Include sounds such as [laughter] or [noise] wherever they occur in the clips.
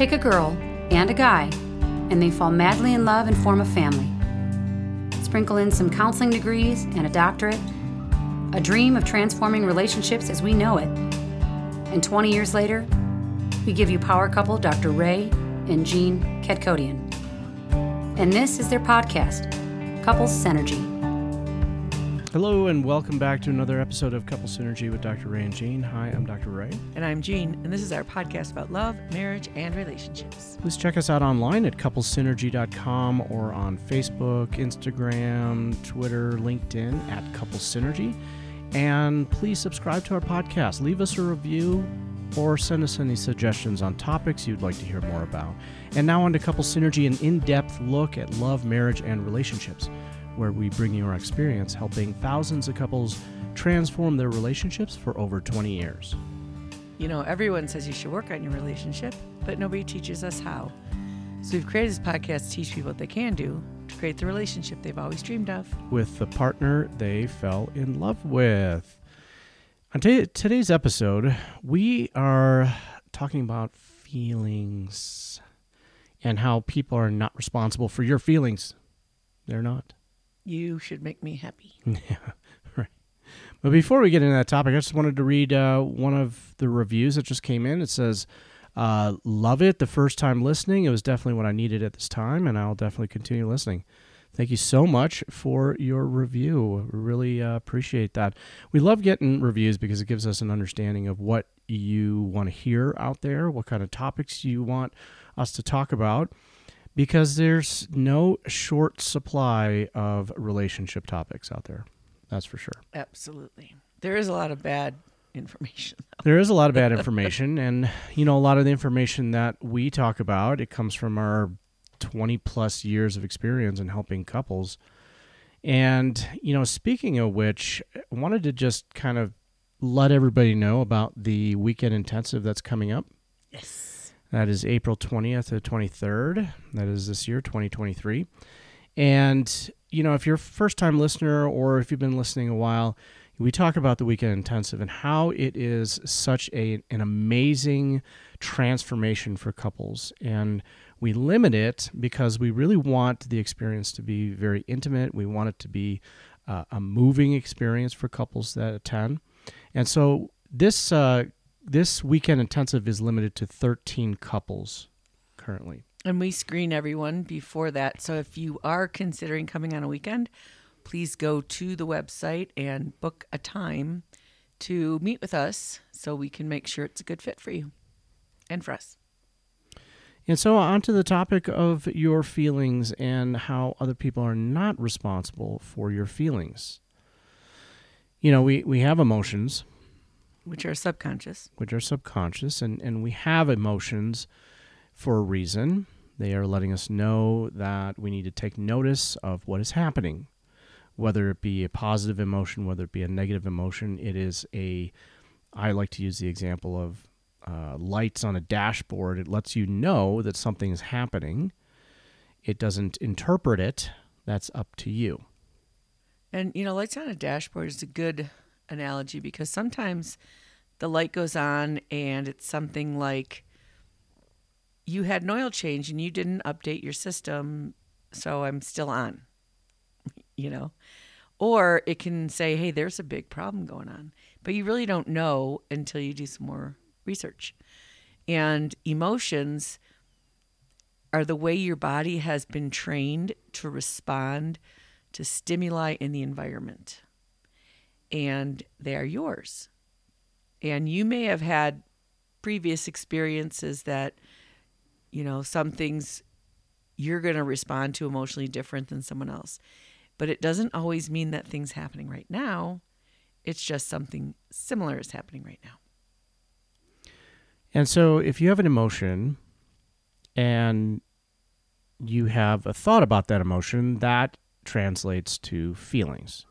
Take a girl and a guy, and they fall madly in love and form a family. Sprinkle in some counseling degrees and a doctorate, a dream of transforming relationships as we know it. And 20 years later, we give you power couple Dr. Ray and Jean Kadkhodaian. And this is their podcast, Couples Synergy. Hello, and welcome back to another episode of Couple Synergy with Dr. Ray and Jean. Hi, I'm Dr. Ray. And I'm Jean, and this is our podcast about love, marriage, and relationships. Please check us out online at couplesynergy.com or on Facebook, Instagram, Twitter, LinkedIn at Couple Synergy. And please subscribe to our podcast. Leave us a review or send us any suggestions on topics you'd like to hear more about. And now on to Couple Synergy, an in depth look at love, marriage, and relationships where we bring you our experience helping thousands of couples transform their relationships for over 20 years. You know, everyone says you should work on your relationship, but nobody teaches us how. So we've created this podcast to teach people what they can do to create the relationship they've always dreamed of with the partner they fell in love with. On t- today's episode, we are talking about feelings and how people are not responsible for your feelings. They're not. You should make me happy. [laughs] Yeah, right. But before we get into that topic, I just wanted to read uh, one of the reviews that just came in. It says, uh, Love it the first time listening. It was definitely what I needed at this time, and I'll definitely continue listening. Thank you so much for your review. Really uh, appreciate that. We love getting reviews because it gives us an understanding of what you want to hear out there, what kind of topics you want us to talk about because there's no short supply of relationship topics out there. That's for sure. Absolutely. There is a lot of bad information. There is a lot of bad [laughs] information and you know a lot of the information that we talk about it comes from our 20 plus years of experience in helping couples. And you know, speaking of which, I wanted to just kind of let everybody know about the weekend intensive that's coming up. Yes. That is April 20th to 23rd. That is this year, 2023. And, you know, if you're a first time listener or if you've been listening a while, we talk about the weekend intensive and how it is such a, an amazing transformation for couples. And we limit it because we really want the experience to be very intimate. We want it to be uh, a moving experience for couples that attend. And so this uh, this weekend intensive is limited to 13 couples currently. And we screen everyone before that. So if you are considering coming on a weekend, please go to the website and book a time to meet with us so we can make sure it's a good fit for you and for us. And so, on to the topic of your feelings and how other people are not responsible for your feelings. You know, we, we have emotions, which are subconscious. Which are subconscious, and, and we have emotions for a reason. They are letting us know that we need to take notice of what is happening, whether it be a positive emotion, whether it be a negative emotion. It is a, I like to use the example of uh, lights on a dashboard. It lets you know that something is happening. It doesn't interpret it. That's up to you. And, you know, lights on a dashboard is a good analogy because sometimes the light goes on and it's something like you had an oil change and you didn't update your system, so I'm still on, [laughs] you know? Or it can say, hey, there's a big problem going on, but you really don't know until you do some more research. And emotions are the way your body has been trained to respond to stimuli in the environment and they are yours. And you may have had previous experiences that, you know, some things you're going to respond to emotionally different than someone else. But it doesn't always mean that things happening right now. It's just something similar is happening right now. And so if you have an emotion and you have a thought about that emotion, that translates to feelings.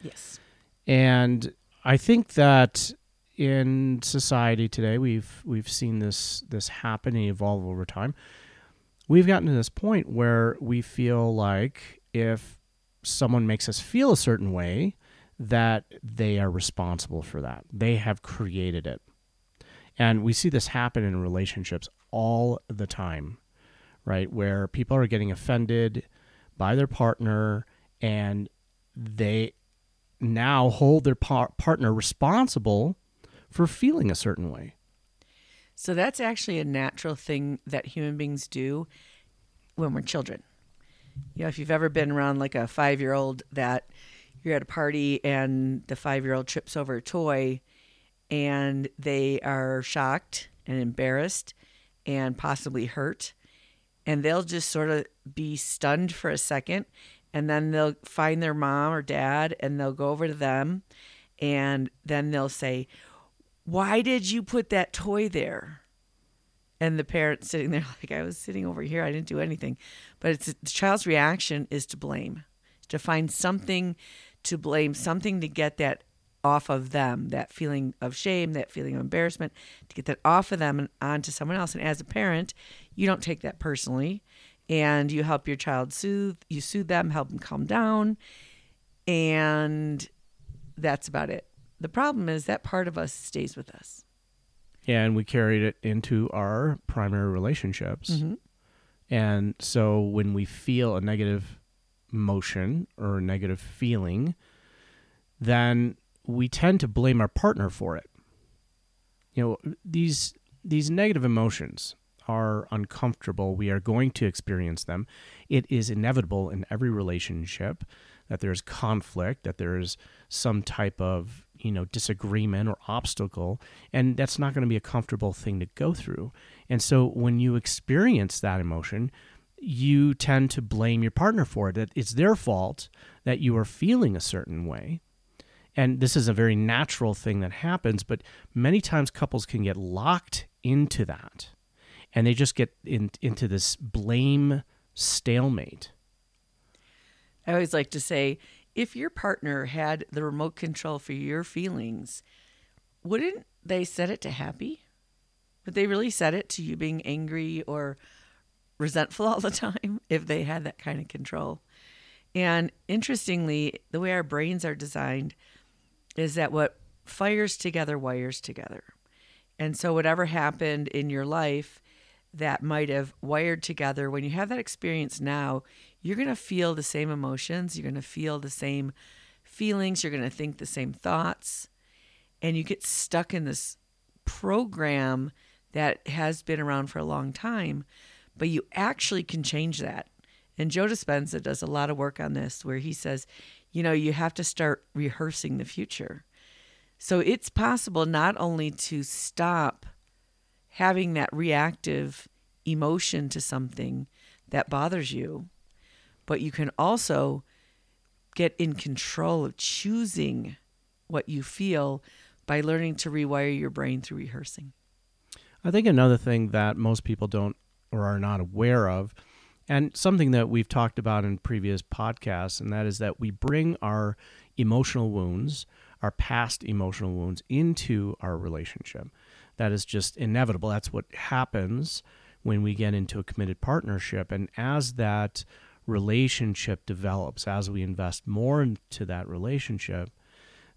Yes. And I think that in society today, we've we've seen this this happen and evolve over time. We've gotten to this point where we feel like if someone makes us feel a certain way, that they are responsible for that. They have created it. And we see this happen in relationships all the time, right? Where people are getting offended by their partner and they now hold their par- partner responsible for feeling a certain way. So that's actually a natural thing that human beings do when we're children. You know, if you've ever been around like a five year old that you're at a party and the five year old trips over a toy and they are shocked and embarrassed and possibly hurt. And they'll just sort of be stunned for a second. And then they'll find their mom or dad and they'll go over to them. And then they'll say, Why did you put that toy there? And the parent sitting there, [laughs] like, I was sitting over here. I didn't do anything. But it's the child's reaction is to blame, to find something to blame, something to get that off of them, that feeling of shame, that feeling of embarrassment, to get that off of them and onto someone else. And as a parent, you don't take that personally and you help your child soothe, you soothe them, help them calm down, and that's about it. The problem is that part of us stays with us. And we carried it into our primary relationships. Mm-hmm. And so when we feel a negative emotion or a negative feeling, then we tend to blame our partner for it. You know, these these negative emotions are uncomfortable. We are going to experience them. It is inevitable in every relationship that there's conflict, that there is some type of, you know, disagreement or obstacle, and that's not going to be a comfortable thing to go through. And so when you experience that emotion, you tend to blame your partner for it. That it's their fault that you are feeling a certain way. And this is a very natural thing that happens, but many times couples can get locked into that and they just get in, into this blame stalemate. I always like to say if your partner had the remote control for your feelings, wouldn't they set it to happy? Would they really set it to you being angry or resentful all the time [laughs] if they had that kind of control? And interestingly, the way our brains are designed is that what fires together wires together. And so, whatever happened in your life that might have wired together, when you have that experience now, you're going to feel the same emotions, you're going to feel the same feelings, you're going to think the same thoughts, and you get stuck in this program that has been around for a long time, but you actually can change that. And Joe Dispenza does a lot of work on this where he says, you know, you have to start rehearsing the future. So it's possible not only to stop having that reactive emotion to something that bothers you, but you can also get in control of choosing what you feel by learning to rewire your brain through rehearsing. I think another thing that most people don't or are not aware of, and something that we've talked about in previous podcasts, and that is that we bring our emotional wounds, our past emotional wounds, into our relationship. That is just inevitable. That's what happens when we get into a committed partnership. And as that relationship develops, as we invest more into that relationship,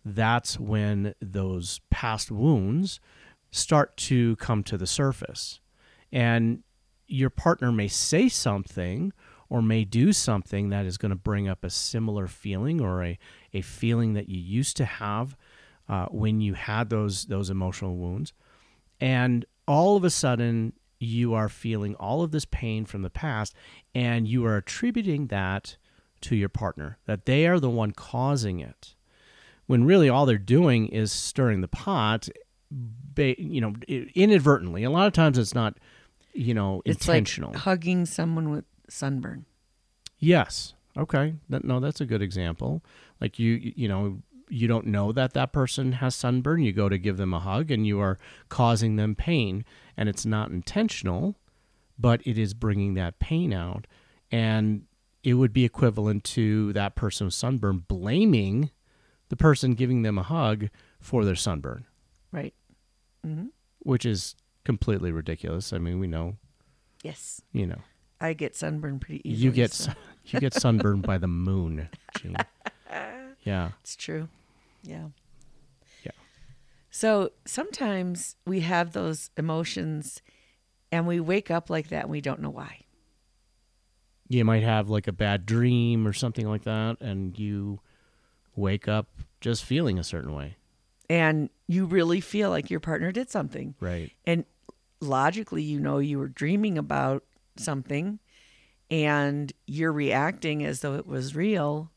that's when those past wounds start to come to the surface. And your partner may say something or may do something that is going to bring up a similar feeling or a, a feeling that you used to have uh, when you had those those emotional wounds and all of a sudden you are feeling all of this pain from the past and you are attributing that to your partner that they are the one causing it when really all they're doing is stirring the pot you know inadvertently. A lot of times it's not you know it's intentional. like hugging someone with sunburn. Yes. Okay. No that's a good example. Like you you know you don't know that that person has sunburn you go to give them a hug and you are causing them pain and it's not intentional but it is bringing that pain out and it would be equivalent to that person with sunburn blaming the person giving them a hug for their sunburn right mm-hmm. which is completely ridiculous. I mean, we know, yes you know, i get sunburned pretty easily you get so- you get sunburned by the [laughs] moon. Jean. Yeah. It's true. Yeah. Yeah. So sometimes we have those emotions and we wake up like that and we don't know why. You might have like a bad dream or something like that, and you wake up just feeling a certain way. And you really feel like your partner did something. Right. And logically, you know, you were dreaming about something and you're reacting as though it was real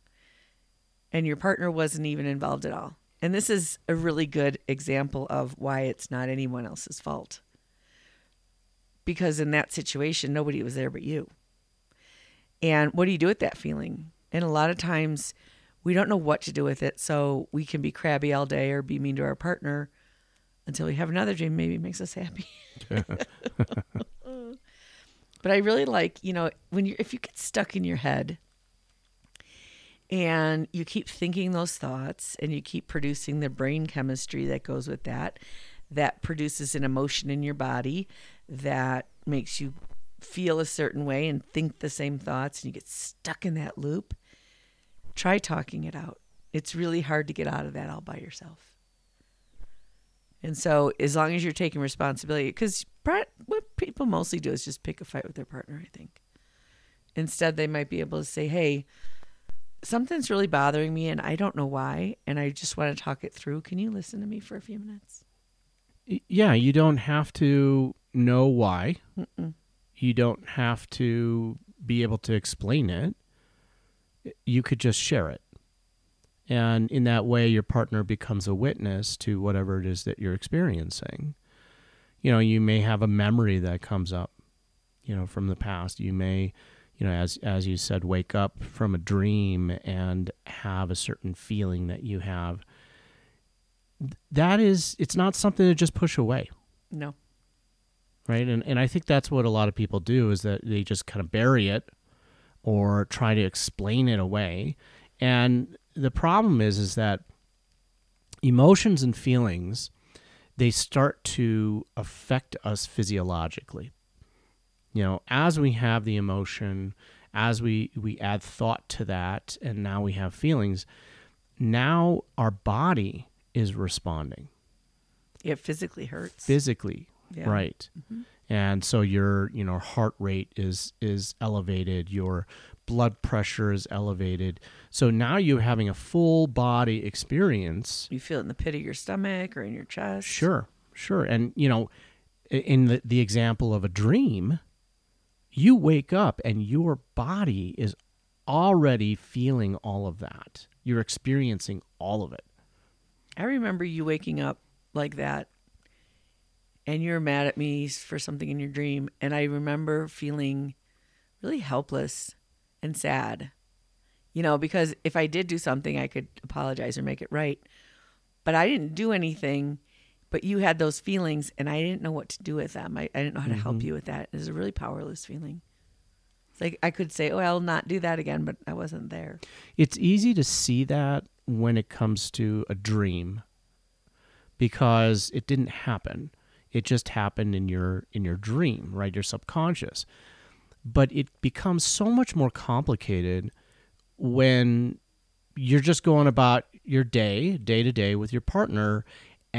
and your partner wasn't even involved at all. And this is a really good example of why it's not anyone else's fault. Because in that situation, nobody was there but you. And what do you do with that feeling? And a lot of times we don't know what to do with it. So we can be crabby all day or be mean to our partner until we have another dream. Maybe it makes us happy. [laughs] [laughs] but I really like, you know, when you if you get stuck in your head and you keep thinking those thoughts and you keep producing the brain chemistry that goes with that, that produces an emotion in your body that makes you feel a certain way and think the same thoughts and you get stuck in that loop, try talking it out. It's really hard to get out of that all by yourself. And so, as long as you're taking responsibility, because what people mostly do is just pick a fight with their partner, I think. Instead, they might be able to say, hey, something's really bothering me and I don't know why. And I just want to talk it through. Can you listen to me for a few minutes? Yeah, you don't have to know why. Mm-mm. You don't have to be able to explain it. You could just share it. And in that way, your partner becomes a witness to whatever it is that you're experiencing. You know, you may have a memory that comes up, you know, from the past. You may, you know, as as you said, wake up from a dream and have a certain feeling that you have. That is, it's not something to just push away. No. Right, and and I think that's what a lot of people do is that they just kind of bury it or try to explain it away. And the problem is is that emotions and feelings they start to affect us physiologically. You know, as we have the emotion, as we we add thought to that and now we have feelings, now our body is responding. It physically hurts. Physically, yeah. right. Mm-hmm. And so your, you know, heart rate is is elevated, your blood pressure is elevated. So now you're having a full body experience. You feel it in the pit of your stomach or in your chest. Sure, sure. And, you know, in the, the example of a dream, you wake up and your body is already feeling all of that. You're experiencing all of it. I remember you waking up like that and you're mad at me for something in your dream. And I remember feeling really helpless and sad. You know, because if I did do something, I could apologize or make it right. But I didn't do anything, but you had those feelings and I didn't know what to do with them. I, I didn't know how to mm-hmm. help you with that. It was a really powerless feeling. It's like I could say, oh, I'll not do that again, but I wasn't there. It's easy to see that when it comes to a dream because it didn't happen. It just happened in your in your dream, right? Your subconscious but it becomes so much more complicated when you're just going about your day, day to day with your partner,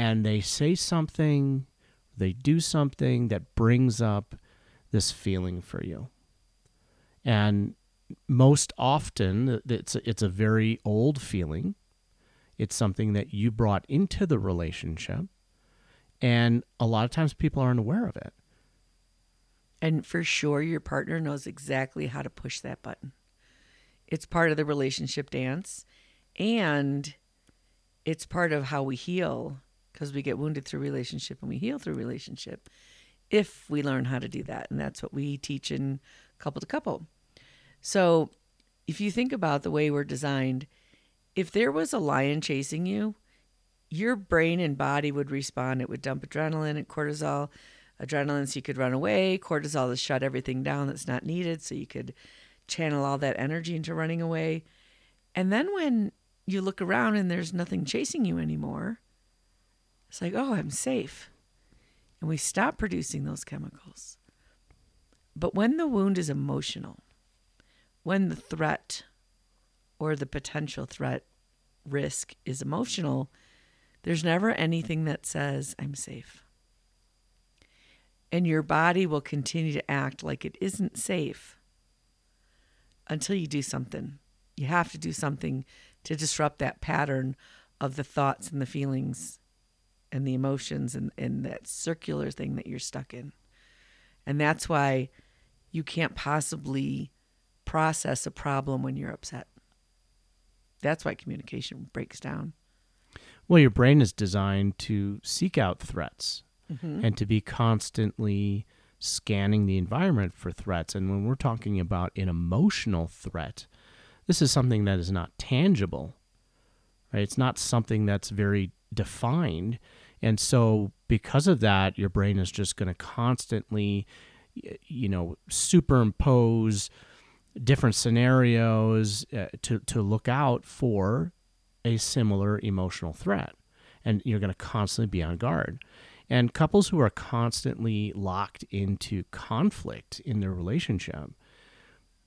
and they say something, they do something that brings up this feeling for you. And most often, it's it's a very old feeling. It's something that you brought into the relationship. And a lot of times people aren't aware of it. And for sure, your partner knows exactly how to push that button. It's part of the relationship dance. And it's part of how we heal because we get wounded through relationship and we heal through relationship if we learn how to do that. And that's what we teach in couple to couple. So if you think about the way we're designed, if there was a lion chasing you, your brain and body would respond. It would dump adrenaline and cortisol adrenaline so you could run away, cortisol to shut everything down that's not needed so you could channel all that energy into running away. And then when you look around and there's nothing chasing you anymore, it's like, oh, I'm safe. And we stop producing those chemicals. But when the wound is emotional, when the threat or the potential threat risk is emotional, There's never anything that says, I'm safe. And your body will continue to act like it isn't safe until you do something. You have to do something to disrupt that pattern of the thoughts and the feelings and the emotions and, and that circular thing that you're stuck in. And that's why you can't possibly process a problem when you're upset. That's why communication breaks down. Well, your brain is designed to seek out threats Mm-hmm. and to be constantly scanning the environment for threats. And when we're talking about an emotional threat, this is something that is not tangible, right? It's not something that's very defined. And so, because of that, your brain is just going to constantly, you know, superimpose different scenarios uh, to, to look out for a similar emotional threat. And you're going to constantly be on guard. And couples who are constantly locked into conflict in their relationship,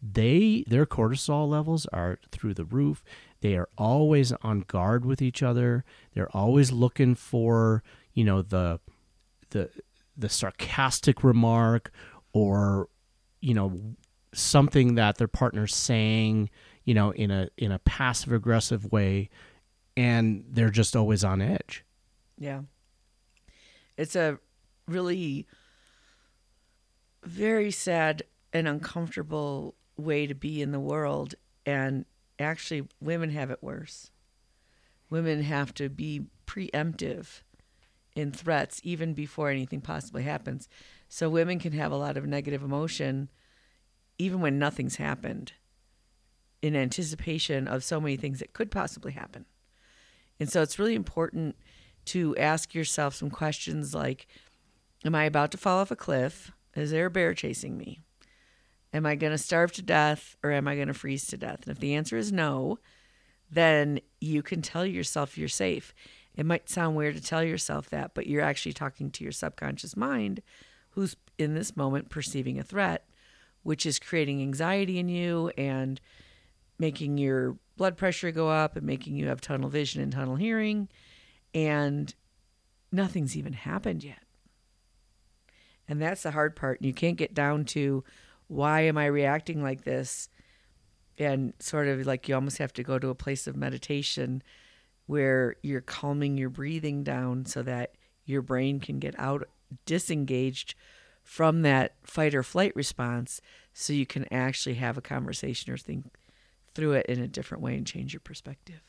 they their cortisol levels are through the roof. They are always on guard with each other. They're always looking for, you know, the the the sarcastic remark or you know something that their partner's saying, you know, in a in a passive aggressive way and they're just always on edge. Yeah. It's a really very sad and uncomfortable way to be in the world. And actually, women have it worse. Women have to be preemptive in threats even before anything possibly happens. So women can have a lot of negative emotion even when nothing's happened in anticipation of so many things that could possibly happen. And so it's really important to ask yourself some questions like Am I about to fall off a cliff? Is there a bear chasing me? Am I going to starve to death or am I going to freeze to death? And if the answer is no, then you can tell yourself you're safe. It might sound weird to tell yourself that, but you're actually talking to your subconscious mind who's in this moment perceiving a threat, which is creating anxiety in you and making your blood pressure go up and making you have tunnel vision and tunnel hearing. And nothing's even happened yet. And that's the hard part. And you can't get down to why am I reacting like this? And sort of like you almost have to go to a place of meditation where you're calming your breathing down so that your brain can get out disengaged from that fight or flight response so you can actually have a conversation or think through it in a different way and change your perspective.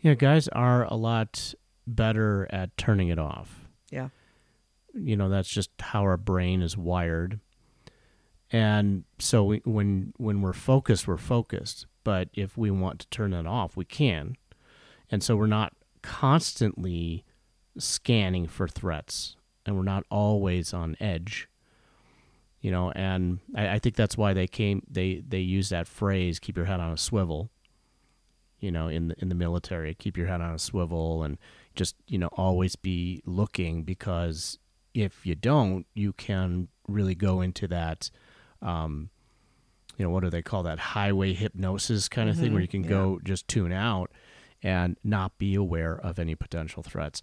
Yeah, guys are a lot better at turning it off. Yeah. You know, that's just how our brain is wired. And so we, when when we're focused, we're focused. But if we want to turn it off, we can. And so we're not constantly scanning for threats, and we're not always on edge. You know, and I, I think that's why they came. They they use that phrase, "Keep your head on a swivel." You know, in the in the military, keep your head on a swivel, and just you know always be looking because if you don't, you can really go into that. Um, you know, what do they call that? Highway hypnosis kind of thing, where you can yeah. go just tune out and not be aware of any potential threats.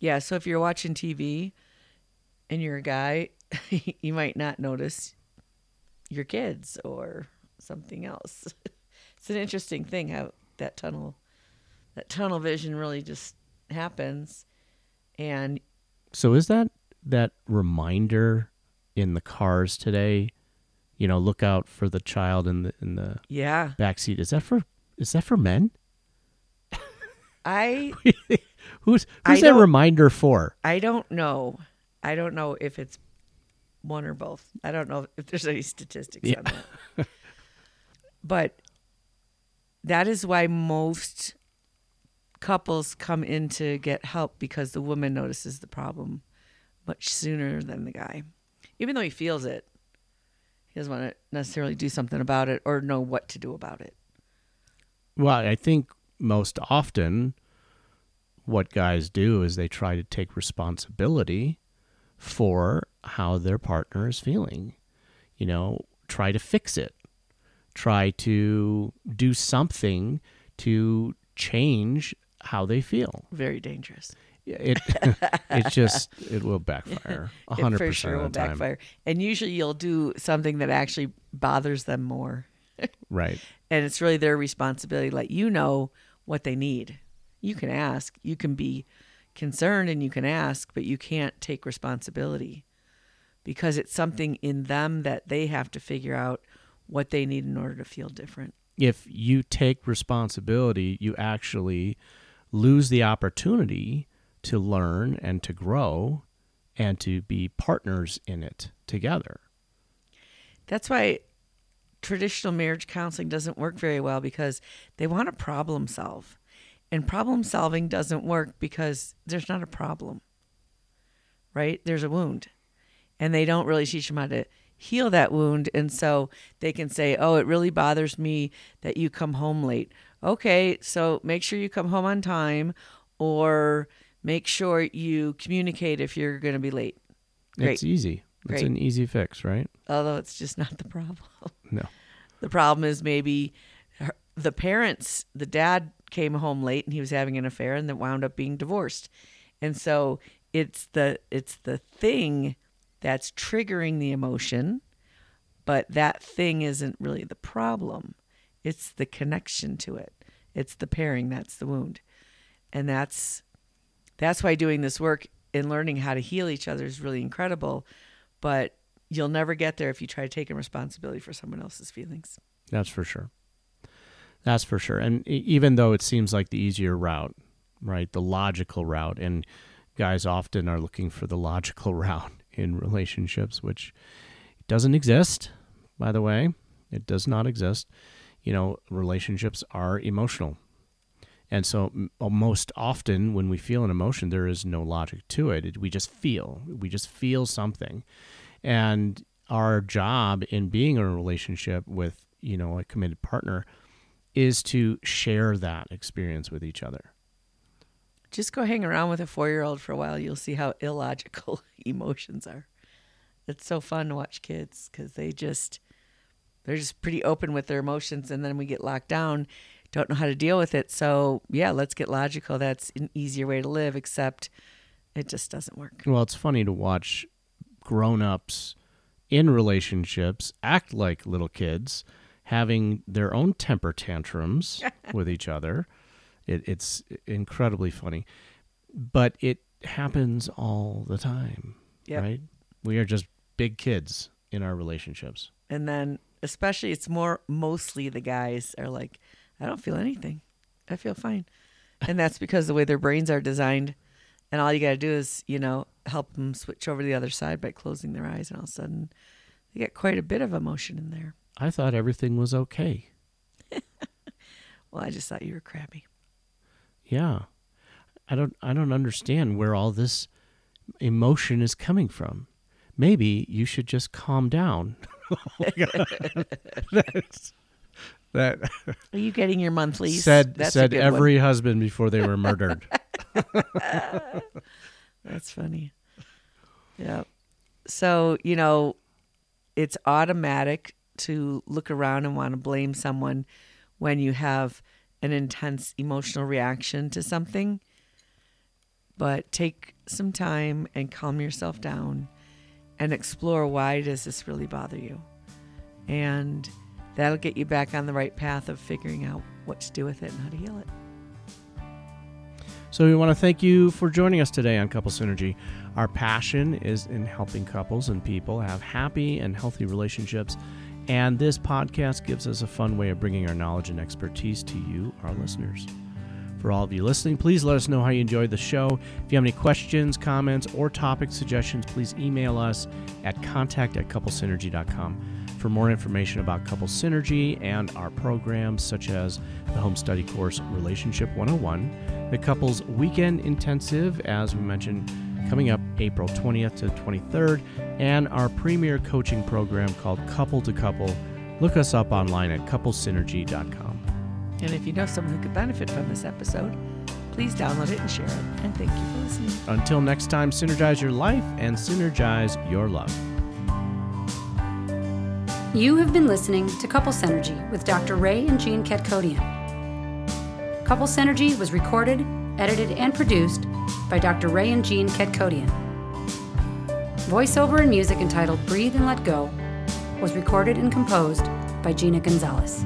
Yeah, so if you're watching TV and you're a guy, [laughs] you might not notice your kids or something else. [laughs] it's an interesting thing how that tunnel that tunnel vision really just happens and So is that that reminder in the cars today? You know, look out for the child in the in the yeah, back seat. Is that for is that for men? I [laughs] Who's I who's that reminder for? I don't know. I don't know if it's one or both. I don't know if there's any statistics Yeah. on that. but that is why most couples come in to get help because the woman notices the problem much sooner than the guy. Even though he feels it, he doesn't want to necessarily do something about it or know what to do about it. Well, I think most often what guys do is they try to take responsibility for how their partner is feeling. You know, try to fix it. Try to do something to change how they feel. Very dangerous. It it just it will backfire [laughs] a It hundred for percent sure of will backfire. And usually you'll do something that actually bothers them more. Right. [laughs] And it's really their responsibility. to let you know what they need. You can ask. You can be concerned and you can ask, but you can't take responsibility because it's something in them that they have to figure out what they need in order to feel different. If you take responsibility, you actually lose the opportunity to learn and to grow and to be partners in it together. That's why traditional marriage counseling doesn't work very well because they want to problem solve. And problem solving doesn't work because there's not a problem, right? There's a wound. And they don't really teach them how to heal that wound. And so they can say, oh, it really bothers me that you come home late. Okay, so make sure you come home on time or make sure you communicate if you're going to be late. Great. It's easy. It's an easy fix, right? Although it's just not the problem. [laughs] No. The problem is maybe her, the parents, the dad came home late and he was having an affair and then wound up being divorced. And so it's the it's the thing that's triggering the emotion, but that thing isn't really the problem. It's the connection to it. It's the pairing that's the wound. And that's that's why doing this work and learning how to heal each other is really incredible, but you'll never get there if you try taking responsibility for someone else's feelings. That's for sure. That's for sure. And even though it seems like the easier route, right? The logical route. And guys often are looking for the logical [laughs] route in relationships, which doesn't exist, by the way. It does not exist. You know, relationships are emotional. And so, uh, most often, when we feel an emotion, there is no logic to it. We just feel. We just feel something. And our job in being in a relationship with, you know, a committed partner is to share that experience with each other. Just go hang around with a four year old for a while. You'll see how illogical [laughs] emotions are. It's so fun to watch kids because they just, they're just pretty open with their emotions. And then we get locked down, don't know how to deal with it. So, yeah, let's get logical. That's an easier way to live, except it just doesn't work. Well, it's funny to watch grown ups in relationships act like little kids, having their own temper tantrums [laughs] with each other. It, it's incredibly funny, but it happens all the time, Yep. right? We are just big kids in our relationships. And then, especially, it's more mostly the guys are like, I don't feel anything. I feel fine. And that's because the way their brains are designed. And all you got to do is, you know, help them switch over to the other side by closing their eyes. And all of a sudden, they get quite a bit of emotion in there. I thought everything was okay. [laughs] Well, I just thought you were crabby. Yeah. I don't I don't understand where all this emotion is coming from. Maybe you should just calm down. [laughs] Oh [laughs] that's- that Are you getting your monthlies? said That's said good one. every husband before they were murdered. [laughs] That's funny. Yeah. So, you know, it's automatic to look around and want to blame someone when you have an intense emotional reaction to something. But take some time and calm yourself down and explore why does this really bother you? And that'll get you back on the right path of figuring out what to do with it and how to heal it. So we want to thank you for joining us today on Couple Synergy. Our passion is in helping couples and people have happy and healthy relationships. And this podcast gives us a fun way of bringing our knowledge and expertise to you, our listeners. For all of you listening, please let us know how you enjoyed the show. If you have any questions, comments, or topic suggestions, please email us at contact at couplesynergy.com. For more information about Couple Synergy and our programs, such as the home study course Relationship 101, the Couples Weekend Intensive, as we mentioned, coming up April 20th to 23rd, and our premier coaching program called Couple to Couple, look us up online at couplesynergy.com. And if you know someone who could benefit from this episode, please download it and share it. And thank you for listening. Until next time, synergize your life and synergize your love. You have been listening to Couple Synergy with Dr. Ray and Jean Kadkhodaian. Couple Synergy was recorded, edited, and produced by Dr. Ray and Jean Kadkhodaian. Voiceover and music entitled Breathe and Let Go was recorded and composed by Gina Gonzalez.